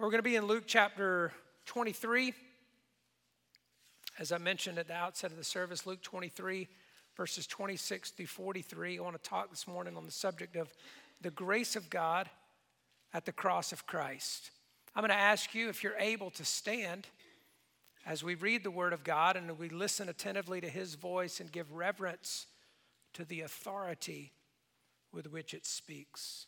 We're going to be in Luke chapter 23. As I mentioned at the outset of the service, Luke 23, verses 26 through 43. I want to talk this morning on the subject of the grace of God at the cross of Christ. I'm going to ask you if you're able to stand as we read the Word of God and we listen attentively to His voice and give reverence to the authority with which it speaks.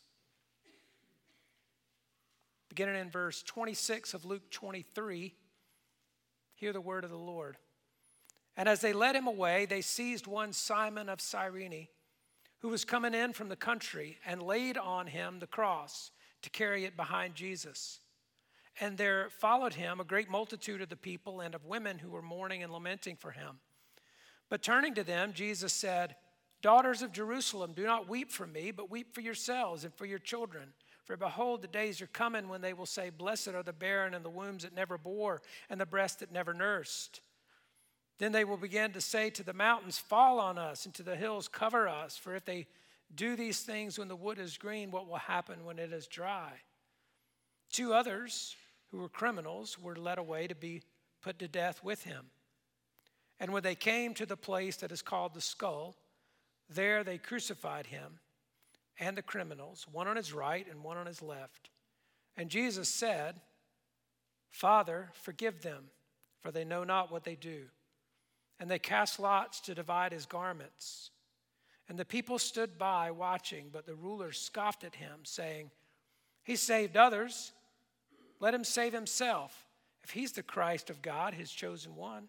Beginning in verse 26 of Luke 23, hear the word of the Lord. And as they led him away, they seized one Simon of Cyrene, who was coming in from the country, and laid on him the cross to carry it behind Jesus. And there followed him a great multitude of the people and of women who were mourning and lamenting for him. But turning to them, Jesus said, Daughters of Jerusalem, do not weep for me, but weep for yourselves and for your children. For behold, the days are coming when they will say, Blessed are the barren and the wombs that never bore and the breast that never nursed. Then they will begin to say to the mountains, Fall on us, and to the hills, Cover us. For if they do these things when the wood is green, what will happen when it is dry? Two others, who were criminals, were led away to be put to death with him. And when they came to the place that is called the skull, there they crucified him and the criminals, one on his right and one on his left. And Jesus said, Father, forgive them, for they know not what they do. And they cast lots to divide his garments. And the people stood by watching, but the rulers scoffed at him, saying, He saved others. Let him save himself, if he's the Christ of God, his chosen one.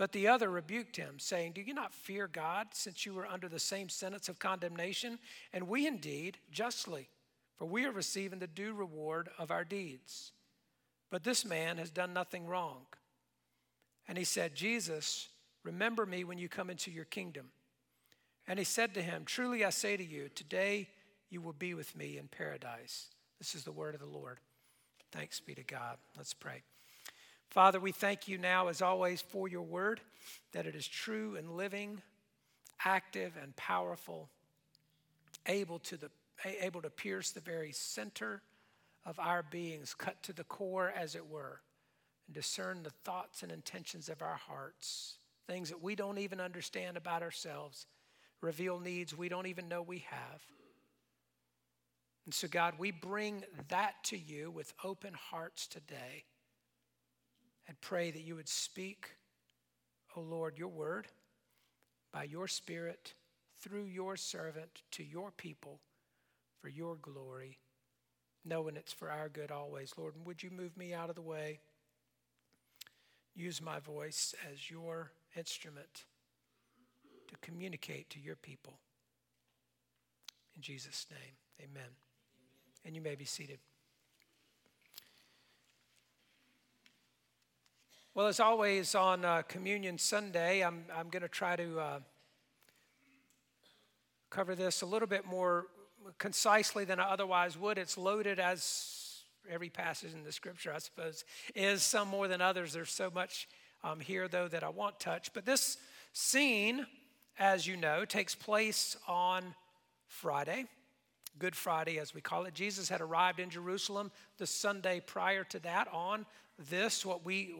But the other rebuked him, saying, Do you not fear God, since you were under the same sentence of condemnation? And we indeed, justly, for we are receiving the due reward of our deeds. But this man has done nothing wrong. And he said, Jesus, remember me when you come into your kingdom. And he said to him, Truly I say to you, today you will be with me in paradise. This is the word of the Lord. Thanks be to God. Let's pray. Father, we thank you now, as always, for your word, that it is true and living, active and powerful, able to, the, able to pierce the very center of our beings, cut to the core, as it were, and discern the thoughts and intentions of our hearts, things that we don't even understand about ourselves, reveal needs we don't even know we have. And so, God, we bring that to you with open hearts today and pray that you would speak, O Lord, your word by your Spirit through your servant to your people for your glory, knowing it's for our good always. Lord, and would you move me out of the way? Use my voice as your instrument to communicate to your people. In Jesus' name, amen. And you may be seated. Well, as always on uh, Communion Sunday, I'm, I'm going to try to uh, cover this a little bit more concisely than I otherwise would. It's loaded as every passage in the scripture, I suppose, is some more than others. There's so much um, here, though, that I want touch. But this scene, as you know, takes place on Friday. Good Friday, as we call it. Jesus had arrived in Jerusalem the Sunday prior to that on this, what we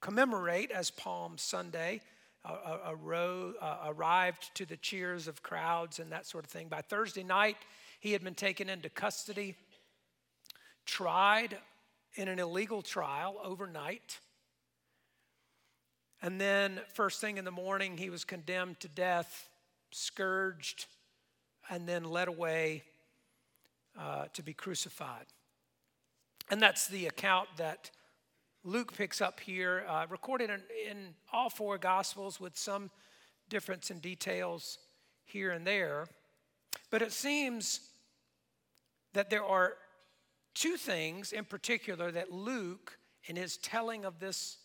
commemorate as Palm Sunday, a uh, arrived to the cheers of crowds and that sort of thing. By Thursday night, he had been taken into custody, tried in an illegal trial overnight. And then, first thing in the morning, he was condemned to death, scourged, and then led away uh, to be crucified. And that's the account that Luke picks up here, uh, recorded in, in all four Gospels with some difference in details here and there. But it seems that there are two things in particular that Luke, in his telling of this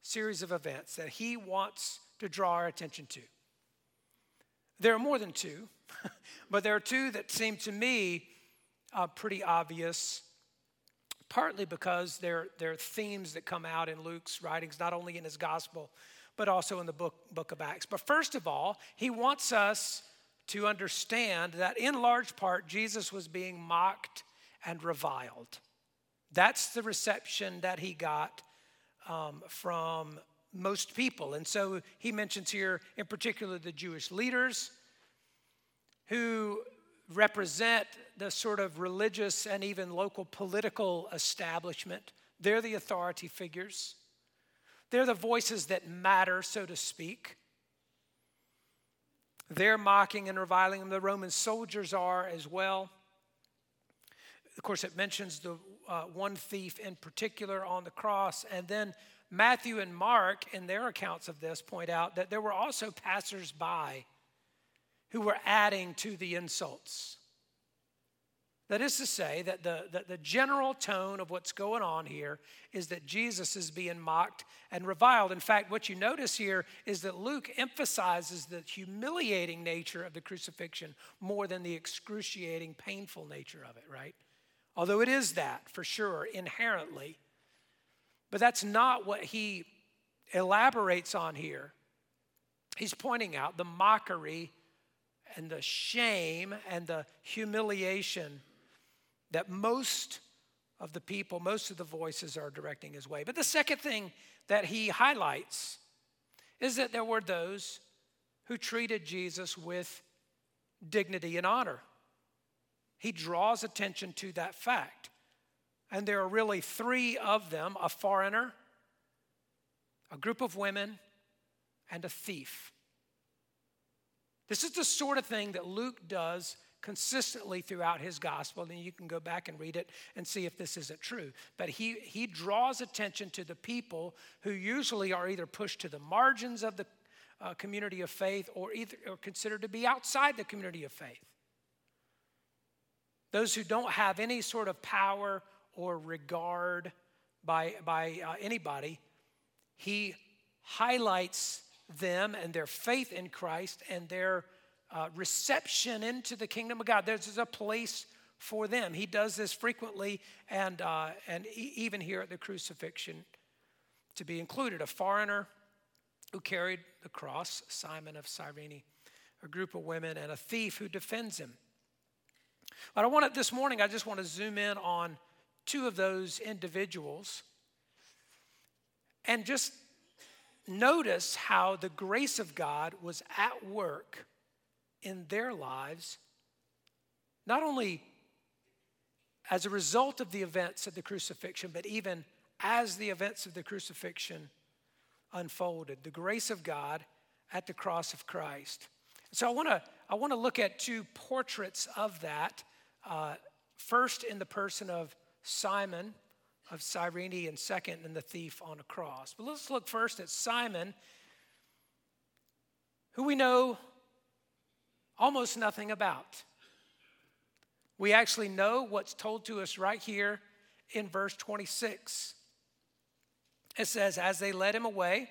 series of events that he wants to draw our attention to. There are more than two, but there are two that seem to me uh, pretty obvious, partly because they're, they're themes that come out in Luke's writings, not only in his gospel, but also in the book, book of Acts. But first of all, he wants us to understand that in large part, Jesus was being mocked and reviled. That's the reception that he got um, from most people. And so he mentions here, in particular, the Jewish leaders who represent the sort of religious and even local political establishment. They're the authority figures, they're the voices that matter, so to speak. They're mocking and reviling him. The Roman soldiers are as well. Of course, it mentions the uh, one thief in particular on the cross. And then Matthew and Mark, in their accounts of this, point out that there were also passersby who were adding to the insults. That is to say, that the, the, the, general tone of what's going on here is that Jesus is being mocked and reviled. In fact, what you notice here is that Luke emphasizes the humiliating nature of the crucifixion more than the excruciating, painful nature of it, right? Although it is that for sure, inherently. But that's not what he elaborates on here. He's pointing out the mockery and the shame and the humiliation that most of the people, most of the voices are directing his way. But the second thing that he highlights is that there were those who treated Jesus with dignity and honor. He draws attention to that fact. And there are really three of them a foreigner, a group of women, and a thief. This is the sort of thing that Luke does consistently throughout his gospel, and you can go back and read it and see if this isn't true. But he, he draws attention to the people who usually are either pushed to the margins of the uh, community of faith or, either, or considered to be outside the community of faith. Those who don't have any sort of power or regard by, by uh, anybody, he highlights them and their faith in Christ and their uh, reception into the kingdom of God. There's a place for them. He does this frequently and, uh, and even here at the crucifixion to be included. A foreigner who carried the cross, Simon of Cyrene, a group of women, and a thief who defends him. But I want to, this morning, I just want to zoom in on two of those individuals and just notice how the grace of God was at work in their lives, not only as a result of the events of the crucifixion, but even as the events of the crucifixion unfolded. The grace of God at the cross of Christ. So I want to I want to look at two portraits of that. Uh, first, in the person of Simon of Cyrene, and second, in the thief on a cross. But let's look first at Simon, who we know almost nothing about. We actually know what's told to us right here in verse 26. It says, As they led him away,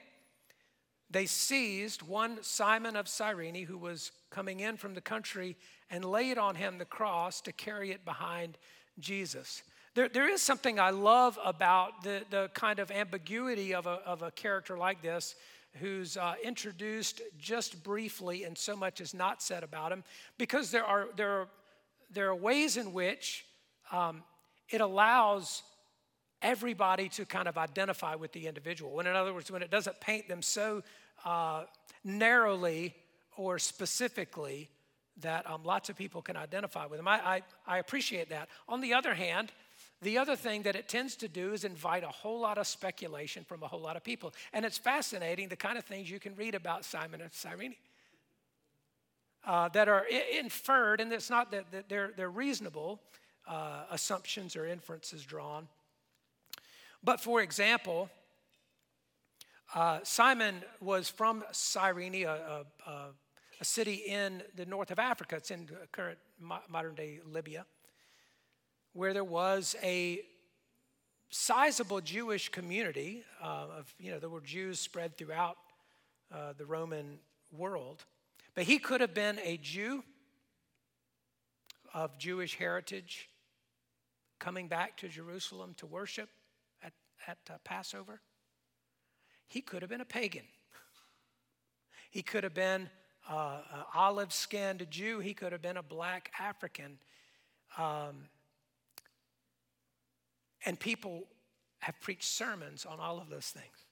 they seized one Simon of Cyrene who was coming in from the country and laid on him the cross to carry it behind Jesus. There, there is something I love about the, the kind of ambiguity of a, of a character like this who's uh, introduced just briefly and so much is not said about him because there are, there are, there are ways in which um, it allows everybody to kind of identify with the individual. When, in other words, when it doesn't paint them so uh, narrowly or specifically that um, lots of people can identify with them. I, I, I appreciate that. On the other hand, the other thing that it tends to do is invite a whole lot of speculation from a whole lot of people. And it's fascinating the kind of things you can read about Simon and Cyrene uh, that are I- inferred, and it's not that, that they're, they're reasonable uh, assumptions or inferences drawn. But for example, uh, Simon was from Cyrene, a, a, a, city in the north of Africa. It's in current modern day Libya where there was a sizable Jewish community uh, of, you know, there were Jews spread throughout uh, the Roman world. But he could have been a Jew of Jewish heritage coming back to Jerusalem to worship at, at uh, Passover. He could have been a pagan. He could have been uh, olive skinned Jew. He could have been a black African. Um, and people have preached sermons on all of those things.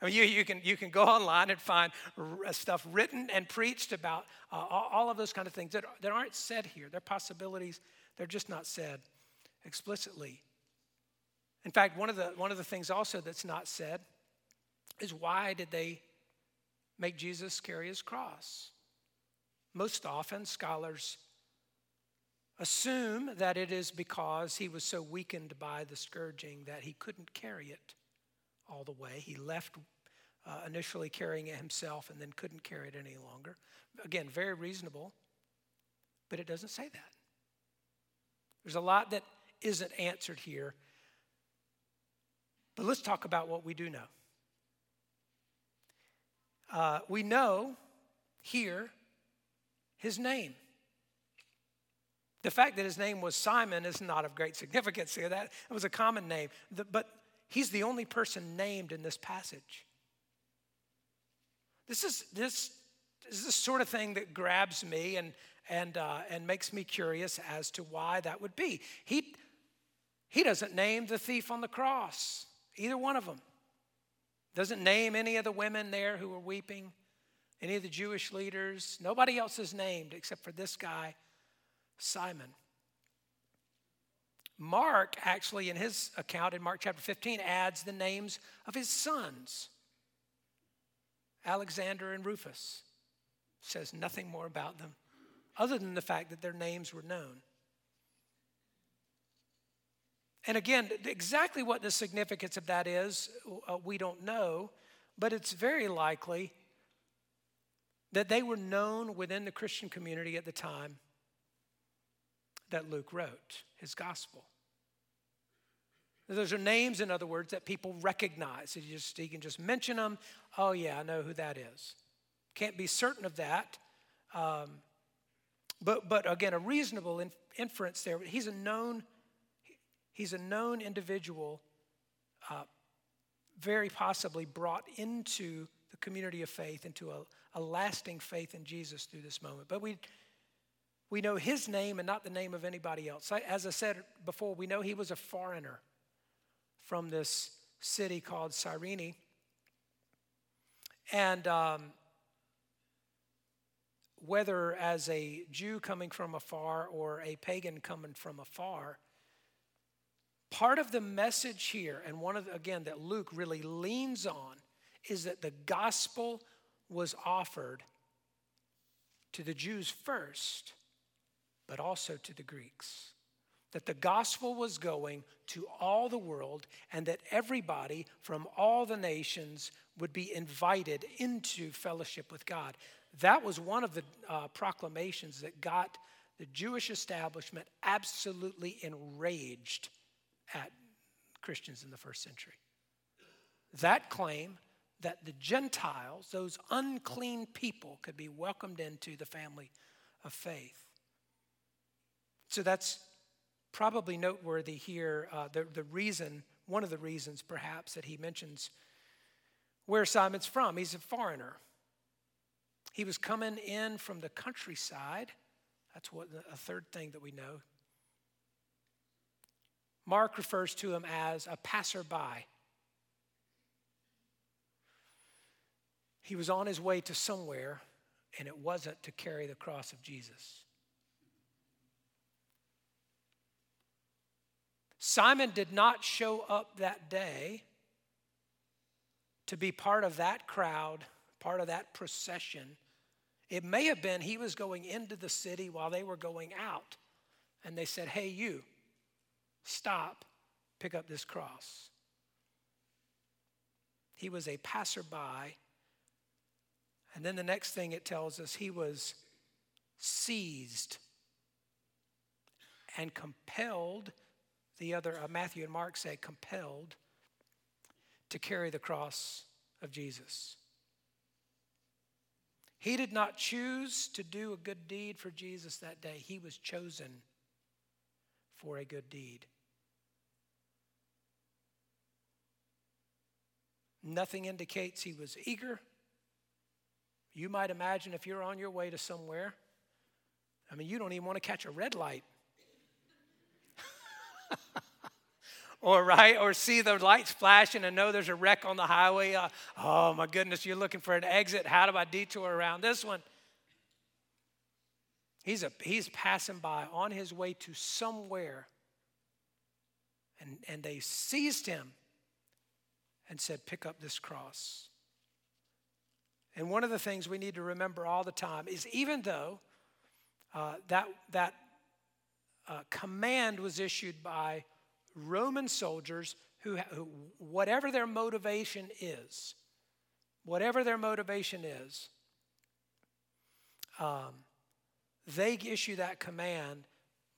I mean, you, you, can, you can go online and find r- stuff written and preached about uh, all of those kind of things that, that aren't said here. They're possibilities, they're just not said explicitly. In fact, one of, the, one of the things also that's not said is why did they make Jesus carry his cross? Most often, scholars assume that it is because he was so weakened by the scourging that he couldn't carry it all the way. He left uh, initially carrying it himself and then couldn't carry it any longer. Again, very reasonable, but it doesn't say that. There's a lot that isn't answered here. But let's talk about what we do know. Uh, we know here his name. The fact that his name was Simon is not of great significance here. That it was a common name. But he's the only person named in this passage. This is this, this is the sort of thing that grabs me and and uh, and makes me curious as to why that would be. He he doesn't name the thief on the cross, either one of them. Doesn't name any of the women there who were weeping, any of the Jewish leaders. Nobody else is named except for this guy, Simon. Mark, actually, in his account in Mark chapter 15, adds the names of his sons Alexander and Rufus. Says nothing more about them other than the fact that their names were known. And again, exactly what the significance of that is, uh, we don't know, but it's very likely that they were known within the Christian community at the time that Luke wrote his gospel. Those are names, in other words, that people recognize. You, just, you can just mention them. Oh, yeah, I know who that is. Can't be certain of that. Um, but, but again, a reasonable inference there. He's a known He's a known individual, uh, very possibly brought into the community of faith, into a, a lasting faith in Jesus through this moment. But we, we know his name and not the name of anybody else. As I said before, we know he was a foreigner from this city called Cyrene. And um, whether as a Jew coming from afar or a pagan coming from afar, Part of the message here, and one of the, again that Luke really leans on, is that the gospel was offered to the Jews first, but also to the Greeks. That the gospel was going to all the world, and that everybody from all the nations would be invited into fellowship with God. That was one of the uh, proclamations that got the Jewish establishment absolutely enraged at Christians in the first century. That claim that the Gentiles, those unclean people, could be welcomed into the family of faith. So that's probably noteworthy here. Uh, the, the reason, one of the reasons perhaps, that he mentions where Simon's from. He's a foreigner. He was coming in from the countryside. That's what a third thing that we know. Mark refers to him as a passerby. He was on his way to somewhere, and it wasn't to carry the cross of Jesus. Simon did not show up that day to be part of that crowd, part of that procession. It may have been he was going into the city while they were going out, and they said, Hey, you, Stop, pick up this cross. He was a passerby. And then the next thing it tells us, he was seized and compelled, the other, uh, Matthew and Mark say, compelled to carry the cross of Jesus. He did not choose to do a good deed for Jesus that day, he was chosen for a good deed. Nothing indicates he was eager. You might imagine if you're on your way to somewhere, I mean, you don't even want to catch a red light. or right or see the lights flashing and know there's a wreck on the highway. Uh, oh my goodness you're looking for an exit. How do i detour around this one? He's a he's passing by on his way to somewhere and and they seized him and said pick up this cross. And one of the things we need to remember all the time is even though uh, that that uh, command was issued by Roman soldiers who, who, whatever their motivation is, whatever their motivation is, um, they issue that command,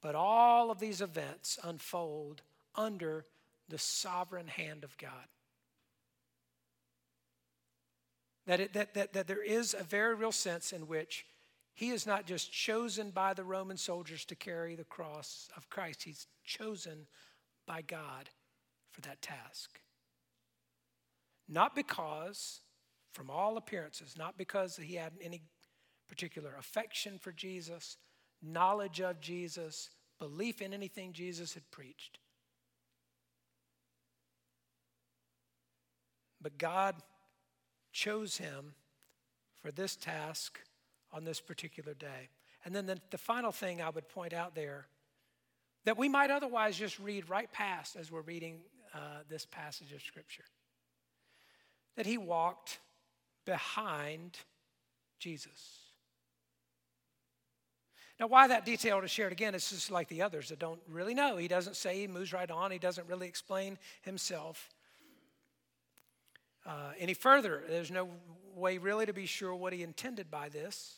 but all of these events unfold under the sovereign hand of God. That, it, that, that, that there is a very real sense in which he is not just chosen by the Roman soldiers to carry the cross of Christ, he's chosen by God for that task. Not because, from all appearances, not because he had any particular affection for Jesus, knowledge of Jesus, belief in anything Jesus had preached. But God chose him for this task on this particular day. And then the, the final thing I would point out there that we might otherwise just read right past as we're reading uh, this passage of Scripture. That he walked behind Jesus. Now, why that detail to share it again? It's just like the others that don't really know. He doesn't say, he moves right on, he doesn't really explain himself. Uh, any further, there's no way really to be sure what he intended by this.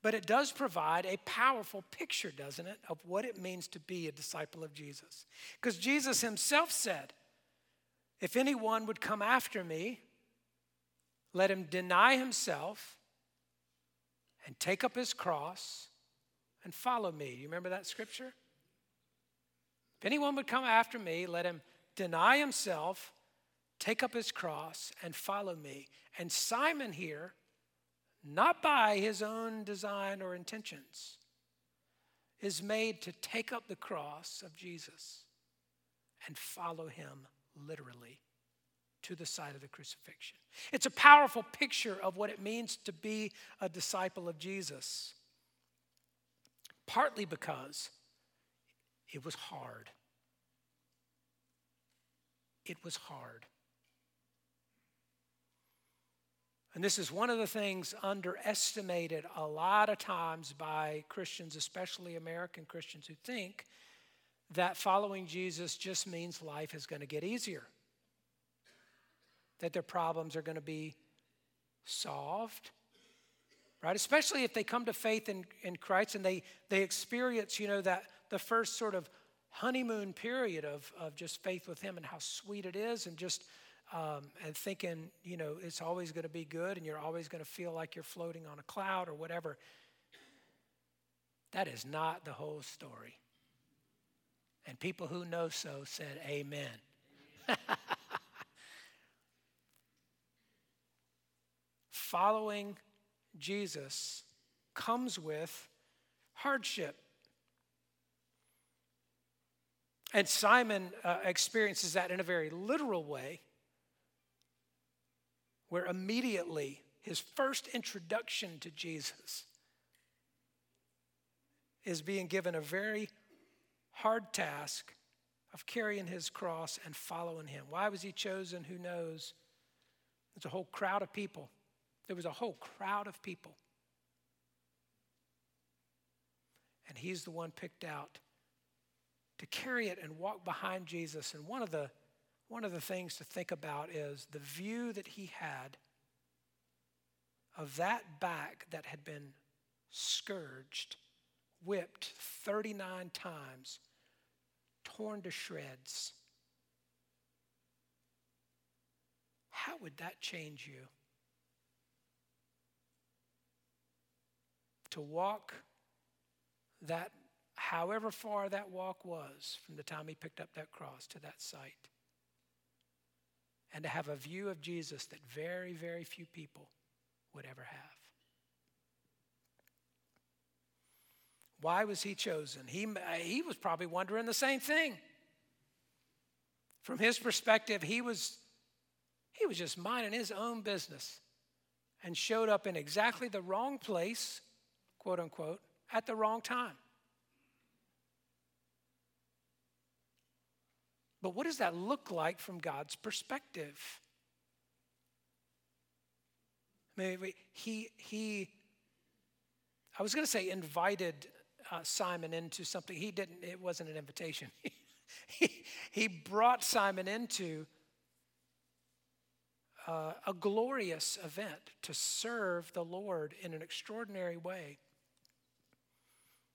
But it does provide a powerful picture, doesn't it, of what it means to be a disciple of Jesus. Because Jesus himself said, If anyone would come after me, let him deny himself and take up his cross and follow me. You remember that scripture? If anyone would come after me, let him deny himself, take up his cross, and follow me. And Simon here not by his own design or intentions, is made to take up the cross of Jesus and follow him literally to the side of the crucifixion. It's a powerful picture of what it means to be a disciple of Jesus, partly because it was hard. It was hard. And this is one of the things underestimated a lot of times by Christians, especially American Christians, who think that following Jesus just means life is going to get easier, that their problems are going to be solved. Right? Especially if they come to faith in, in Christ and they, they experience, you know, that the first sort of honeymoon period of, of just faith with Him and how sweet it is and just um, and thinking, you know, it's always going to be good and you're always going to feel like you're floating on a cloud or whatever. That is not the whole story. And people who know so said, Amen. Following Jesus comes with hardship. And Simon uh, experiences that in a very literal way where immediately his first introduction to Jesus is being given a very hard task of carrying his cross and following him. Why was he chosen? Who knows? There's a whole crowd of people. There was a whole crowd of people. And he's the one picked out to carry it and walk behind Jesus. And one of the one of the things to think about is the view that he had of that back that had been scourged, whipped 39 times, torn to shreds. How would that change you? To walk that, however far that walk was from the time he picked up that cross to that site, and to have a view of Jesus that very, very few people would ever have. Why was he chosen? He, uh, he was probably wondering the same thing. From his perspective, he was, he was just minding his own business and showed up in exactly the wrong place, quote unquote, at the wrong time. But what does that look like from God's perspective? Maybe he, he I was going to say invited uh, Simon into something. He didn't, it wasn't an invitation. he, he brought Simon into uh, a glorious event to serve the Lord in an extraordinary way.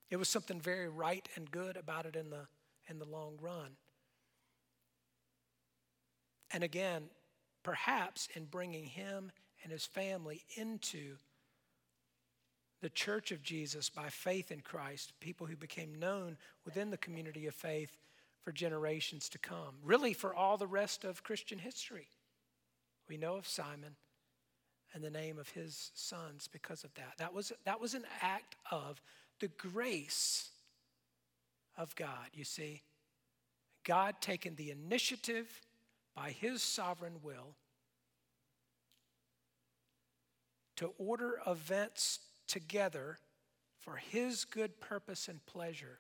It was something very right and good about it in the, in the long run. And again, perhaps in bringing him and his family into the church of Jesus by faith in Christ, people who became known within the community of faith for generations to come, really for all the rest of Christian history. We know of Simon and the name of his sons because of that. That was, that was an act of the grace of God, you see. God taking the initiative by his sovereign will to order events together for His good purpose and pleasure,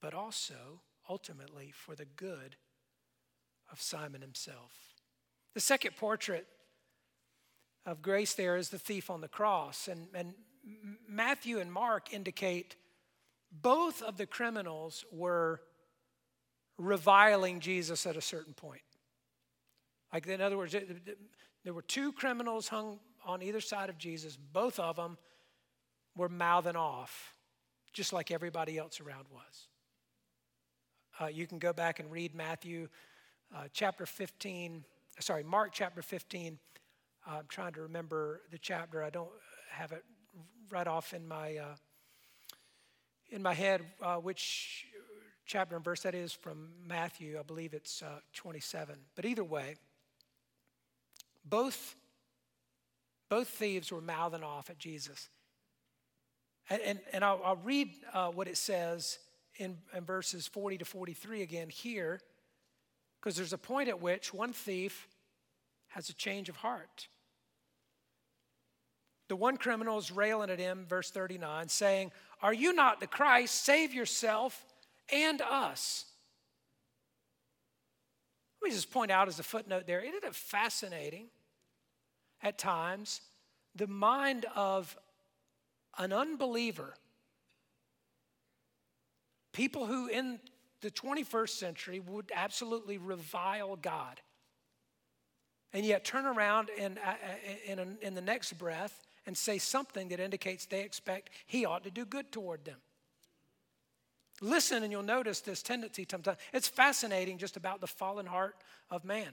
but also ultimately for the good of Simon himself. The second portrait of grace there is the thief on the cross. And, and Matthew and Mark indicate both of the criminals were reviling Jesus at a certain point. Like, in other words, there were two criminals hung on either side of Jesus, both of them were mouthing off, just like everybody else around was. Uh, you can go back and read Matthew uh, chapter 15, sorry, Mark chapter 15. Uh, I'm trying to remember the chapter. I don't have it right off in my uh, in my head uh, which chapter and verse that is from Matthew. I believe it's uh, 27. But either way, both both thieves were mouthing off at Jesus. And, and, and I'll, I'll, read uh, what it says in, in verses 40 to 43 again here, because there's a point at which one thief has a change of heart. The one criminal is railing at him, verse 39, saying, Are you not the Christ? Save yourself and us. Let me just point out as a footnote there, isn't it fascinating at times the mind of an unbeliever, people who in the 21st century would absolutely revile God, and yet turn around in, uh, uh, in, in the next breath and say something that indicates they expect He ought to do good toward them. Listen, and you'll notice this tendency sometimes. It's fascinating just about the fallen heart of man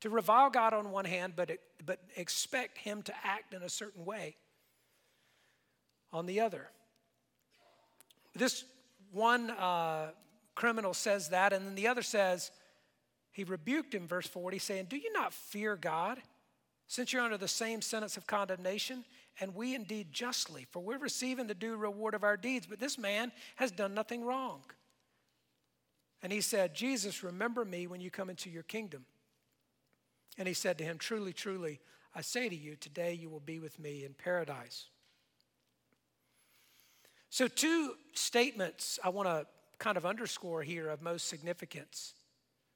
to revile God on one hand, but, but expect Him to act in a certain way on the other. This one uh, criminal says that, and then the other says, he rebuked him, verse 40, saying, Do you not fear God, since you're under the same sentence of condemnation? And we indeed justly, for we're receiving the due reward of our deeds, but this man has done nothing wrong. And he said, Jesus, remember me when you come into your kingdom. And he said to him, Truly, truly, I say to you, today you will be with me in paradise. So, two statements I want to kind of underscore here of most significance.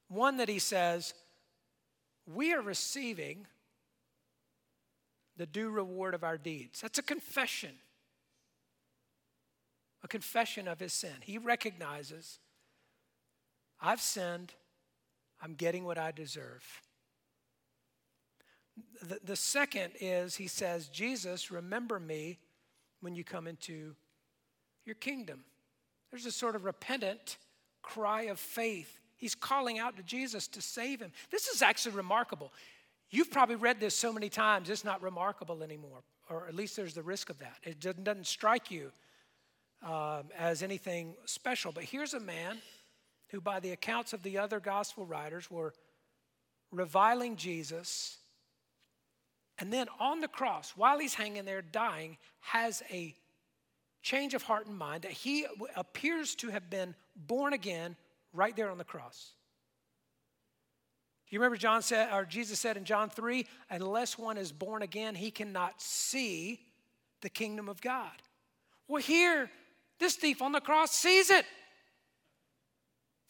One that he says, We are receiving the due reward of our deeds. That's a confession, a confession of his sin. He recognizes, I've sinned, I'm getting what I deserve. The, the second is he says, Jesus, remember me when you come into your kingdom. There's a sort of repentant cry of faith. He's calling out to Jesus to save him. This is actually remarkable. You've probably read this so many times, it's not remarkable anymore, or at least there's the risk of that. It doesn't strike you um, as anything special. But here's a man who, by the accounts of the other gospel writers, were reviling Jesus. And then on the cross, while he's hanging there dying, has a change of heart and mind that he appears to have been born again right there on the cross. You remember John said, or Jesus said in John 3, unless one is born again, he cannot see the kingdom of God. Well, here, this thief on the cross sees it.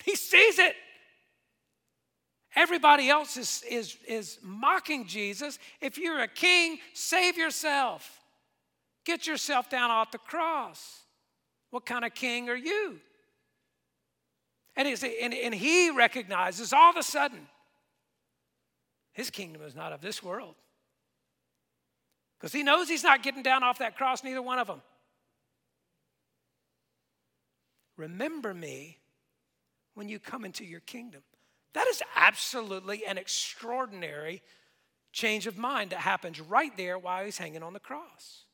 He sees it. Everybody else is, is, is mocking Jesus. If you're a king, save yourself. Get yourself down off the cross. What kind of king are you? And, and, and he recognizes all of a sudden his kingdom is not of this world. Because he knows he's not getting down off that cross, neither one of them. Remember me when you come into your kingdom. That is absolutely an extraordinary change of mind that happens right there while he's hanging on the cross.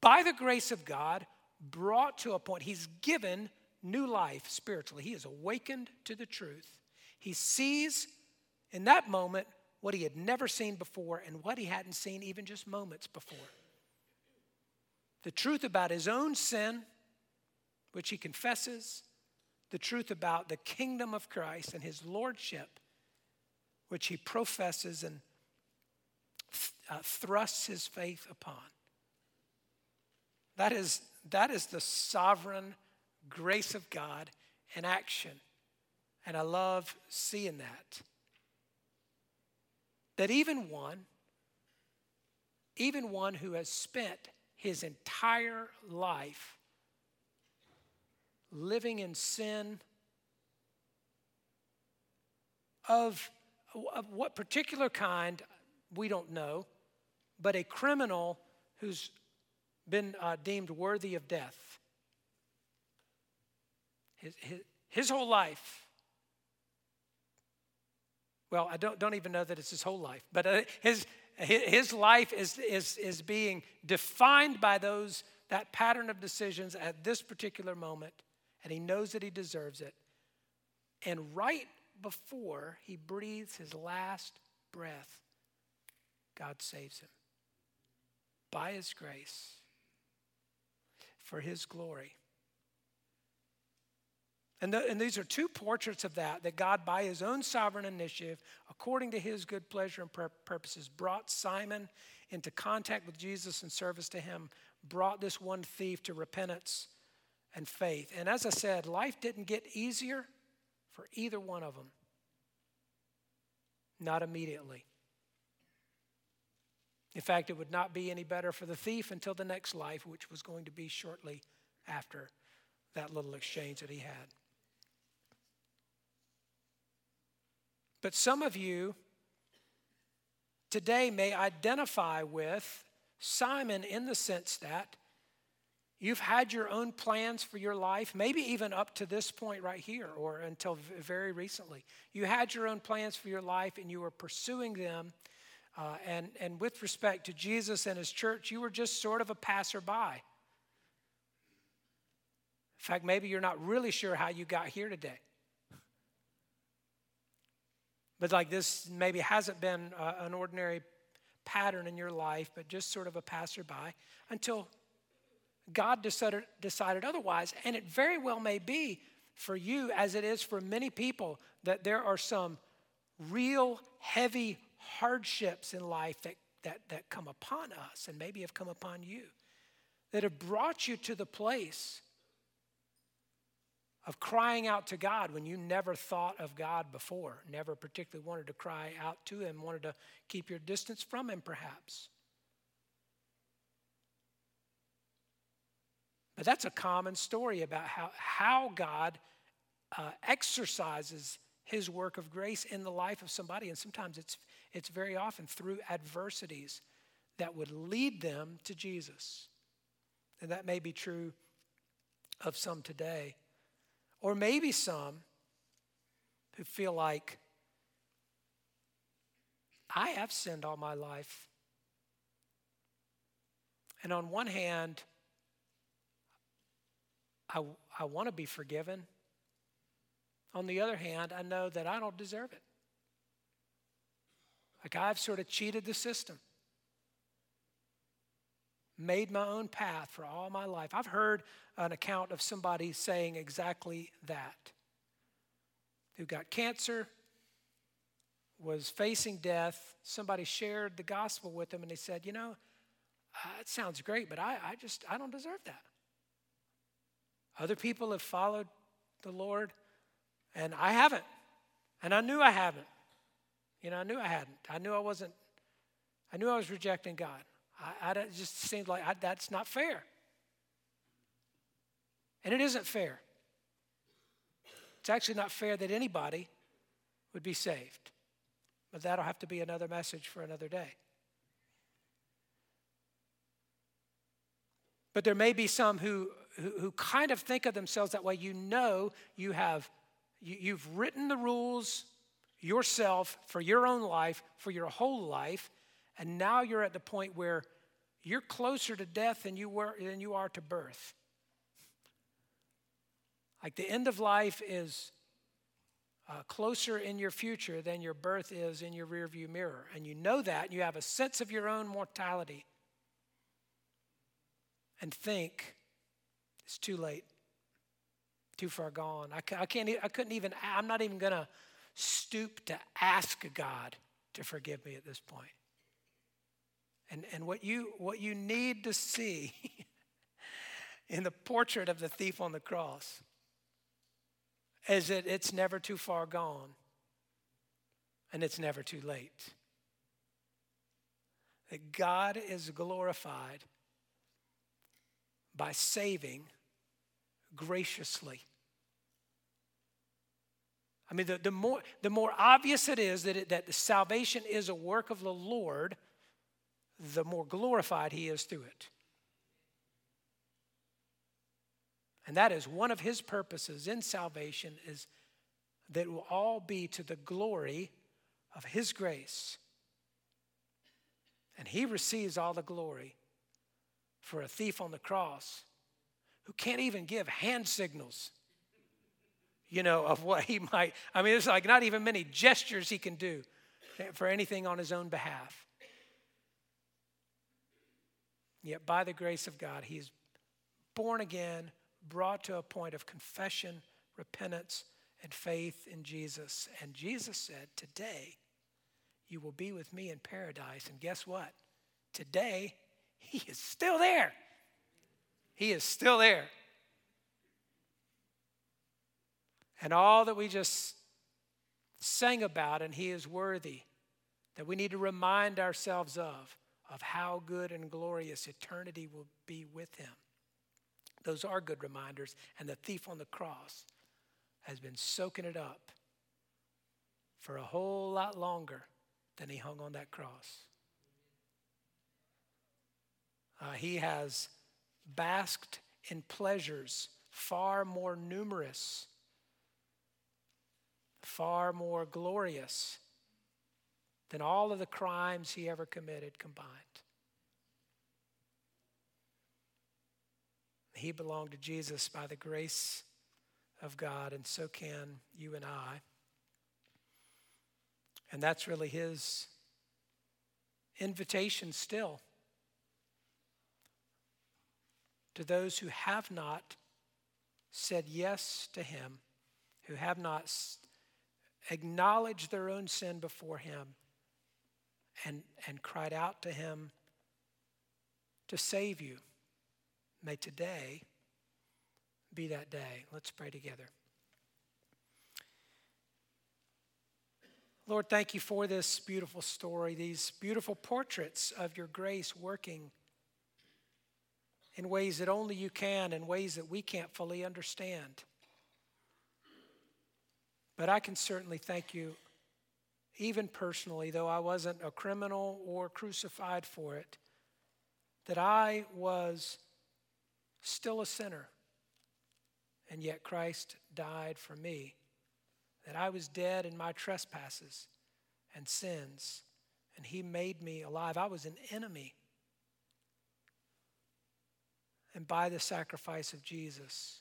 By the grace of God, brought to a point, he's given new life spiritually. He is awakened to the truth. He sees in that moment what he had never seen before and what he hadn't seen even just moments before. The truth about his own sin, which he confesses, the truth about the kingdom of Christ and his lordship, which he professes and uh, thrusts his faith upon. That is, that is the sovereign grace of God in action. And I love seeing that that even one, even one who has spent his entire life living in sin of, of what particular kind, we don't know, but a criminal who's been uh, deemed worthy of death. His, his, his whole life well, I don't, don't even know that it's his whole life, but uh, his, his life is, is, is being defined by those, that pattern of decisions at this particular moment, and he knows that he deserves it. And right before he breathes his last breath, God saves him by his grace for his glory. And, the, and, these are two portraits of that, that God, by his own sovereign initiative, according to his good pleasure and pur- purposes, brought Simon into contact with Jesus and service to him, brought this one thief to repentance and faith. And as I said, life didn't get easier for either one of them. Not immediately. In fact, it would not be any better for the thief until the next life, which was going to be shortly after that little exchange that he had. But some of you today may identify with Simon in the sense that you've had your own plans for your life, maybe even up to this point right here or until very recently. You had your own plans for your life and you were pursuing them. Uh, and, and with respect to Jesus and his church, you were just sort of a passerby. In fact, maybe you're not really sure how you got here today. But like this maybe hasn't been uh, an ordinary pattern in your life, but just sort of a passerby until God decided, decided otherwise. And it very well may be for you, as it is for many people, that there are some real heavy hardships in life that, that, that come upon us and maybe have come upon you that have brought you to the place of crying out to God when you never thought of God before, never particularly wanted to cry out to Him, wanted to keep your distance from Him, perhaps. But that's a common story about how, how God uh, exercises His work of grace in the life of somebody. And sometimes it's, it's very often through adversities that would lead them to Jesus. And that may be true of some today. Or maybe some who feel like, I have sinned all my life. And on one hand, I, I want to be forgiven. On the other hand, I know that I don't deserve it. Like I've sort of cheated the system, made my own path for all my life. I've heard an account of somebody saying exactly that who got cancer, was facing death. Somebody shared the gospel with them and they said, You know, uh, it sounds great, but I, I just, I don't deserve that. Other people have followed the Lord, and I haven't. And I knew I haven't. You know, I knew I hadn't. I knew I wasn't, I knew I was rejecting God. I, I it just seemed like I, that's not fair. And it isn't fair. It's actually not fair that anybody would be saved. But that'll have to be another message for another day. But there may be some who, who, who kind of think of themselves that way. You know you have you, you've written the rules yourself for your own life, for your whole life, and now you're at the point where you're closer to death than you were than you are to birth. Like the end of life is uh, closer in your future than your birth is in your rearview mirror. And you know that, and you have a sense of your own mortality. And think, it's too late, too far gone. I, I can't, I couldn't even, I'm not even to stoop to ask God to forgive me at this point. And, and what, you, what you need to see in the portrait of the thief on the cross is that it's never too far gone and it's never too late. That God is glorified by saving graciously. I mean, the, the, more, the more obvious it is that, it, that the salvation is a work of the Lord, the more glorified He is through it. And that is one of his purposes in salvation is that it will all be to the glory of his grace. And he receives all the glory for a thief on the cross who can't even give hand signals, you know, of what he might. I mean, there's like not even many gestures he can do for anything on his own behalf. Yet, by the grace of God, he is born again, brought to a point of confession, repentance, and faith in Jesus. And Jesus said, Today you will be with me in paradise. And guess what? Today, he is still there. He is still there. And all that we just sang about, and he is worthy, that we need to remind ourselves of, of how good and glorious eternity will be with him. Those are good reminders. And the thief on the cross has been soaking it up for a whole lot longer than he hung on that cross. Uh, he has basked in pleasures far more numerous, far more glorious than all of the crimes he ever committed combined. He belonged to Jesus by the grace of God, and so can you and I. And that's really his invitation still to those who have not said yes to him, who have not acknowledged their own sin before him and, and cried out to him to save you. May today be that day. Let's pray together. Lord, thank you for this beautiful story, these beautiful portraits of your grace working in ways that only you can, in ways that we can't fully understand. But I can certainly thank you, even personally, though I wasn't a criminal or crucified for it, that I was still a sinner And yet Christ died for me, that I was dead in my trespasses and sins, and he made me alive. I was an enemy. And by the sacrifice of Jesus,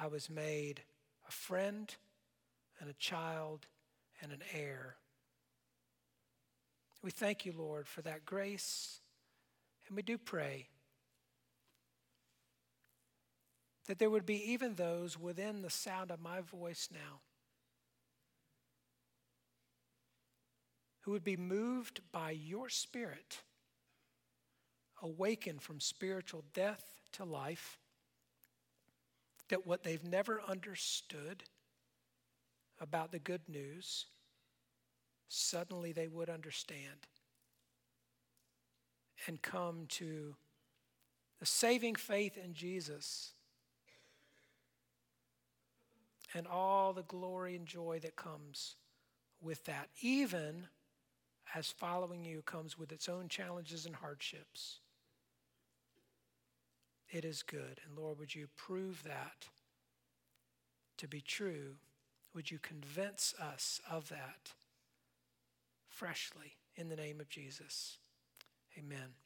I was made a friend and a child and an heir. We thank you, Lord, for that grace. And we do pray that there would be even those within the sound of my voice now who would be moved by your Spirit, awakened from spiritual death to life, that what they've never understood about the good news, suddenly they would understand and come to the saving faith in Jesus and all the glory and joy that comes with that, even as following you comes with its own challenges and hardships. It is good. And Lord, would you prove that to be true? Would you convince us of that freshly in the name of Jesus? Amen.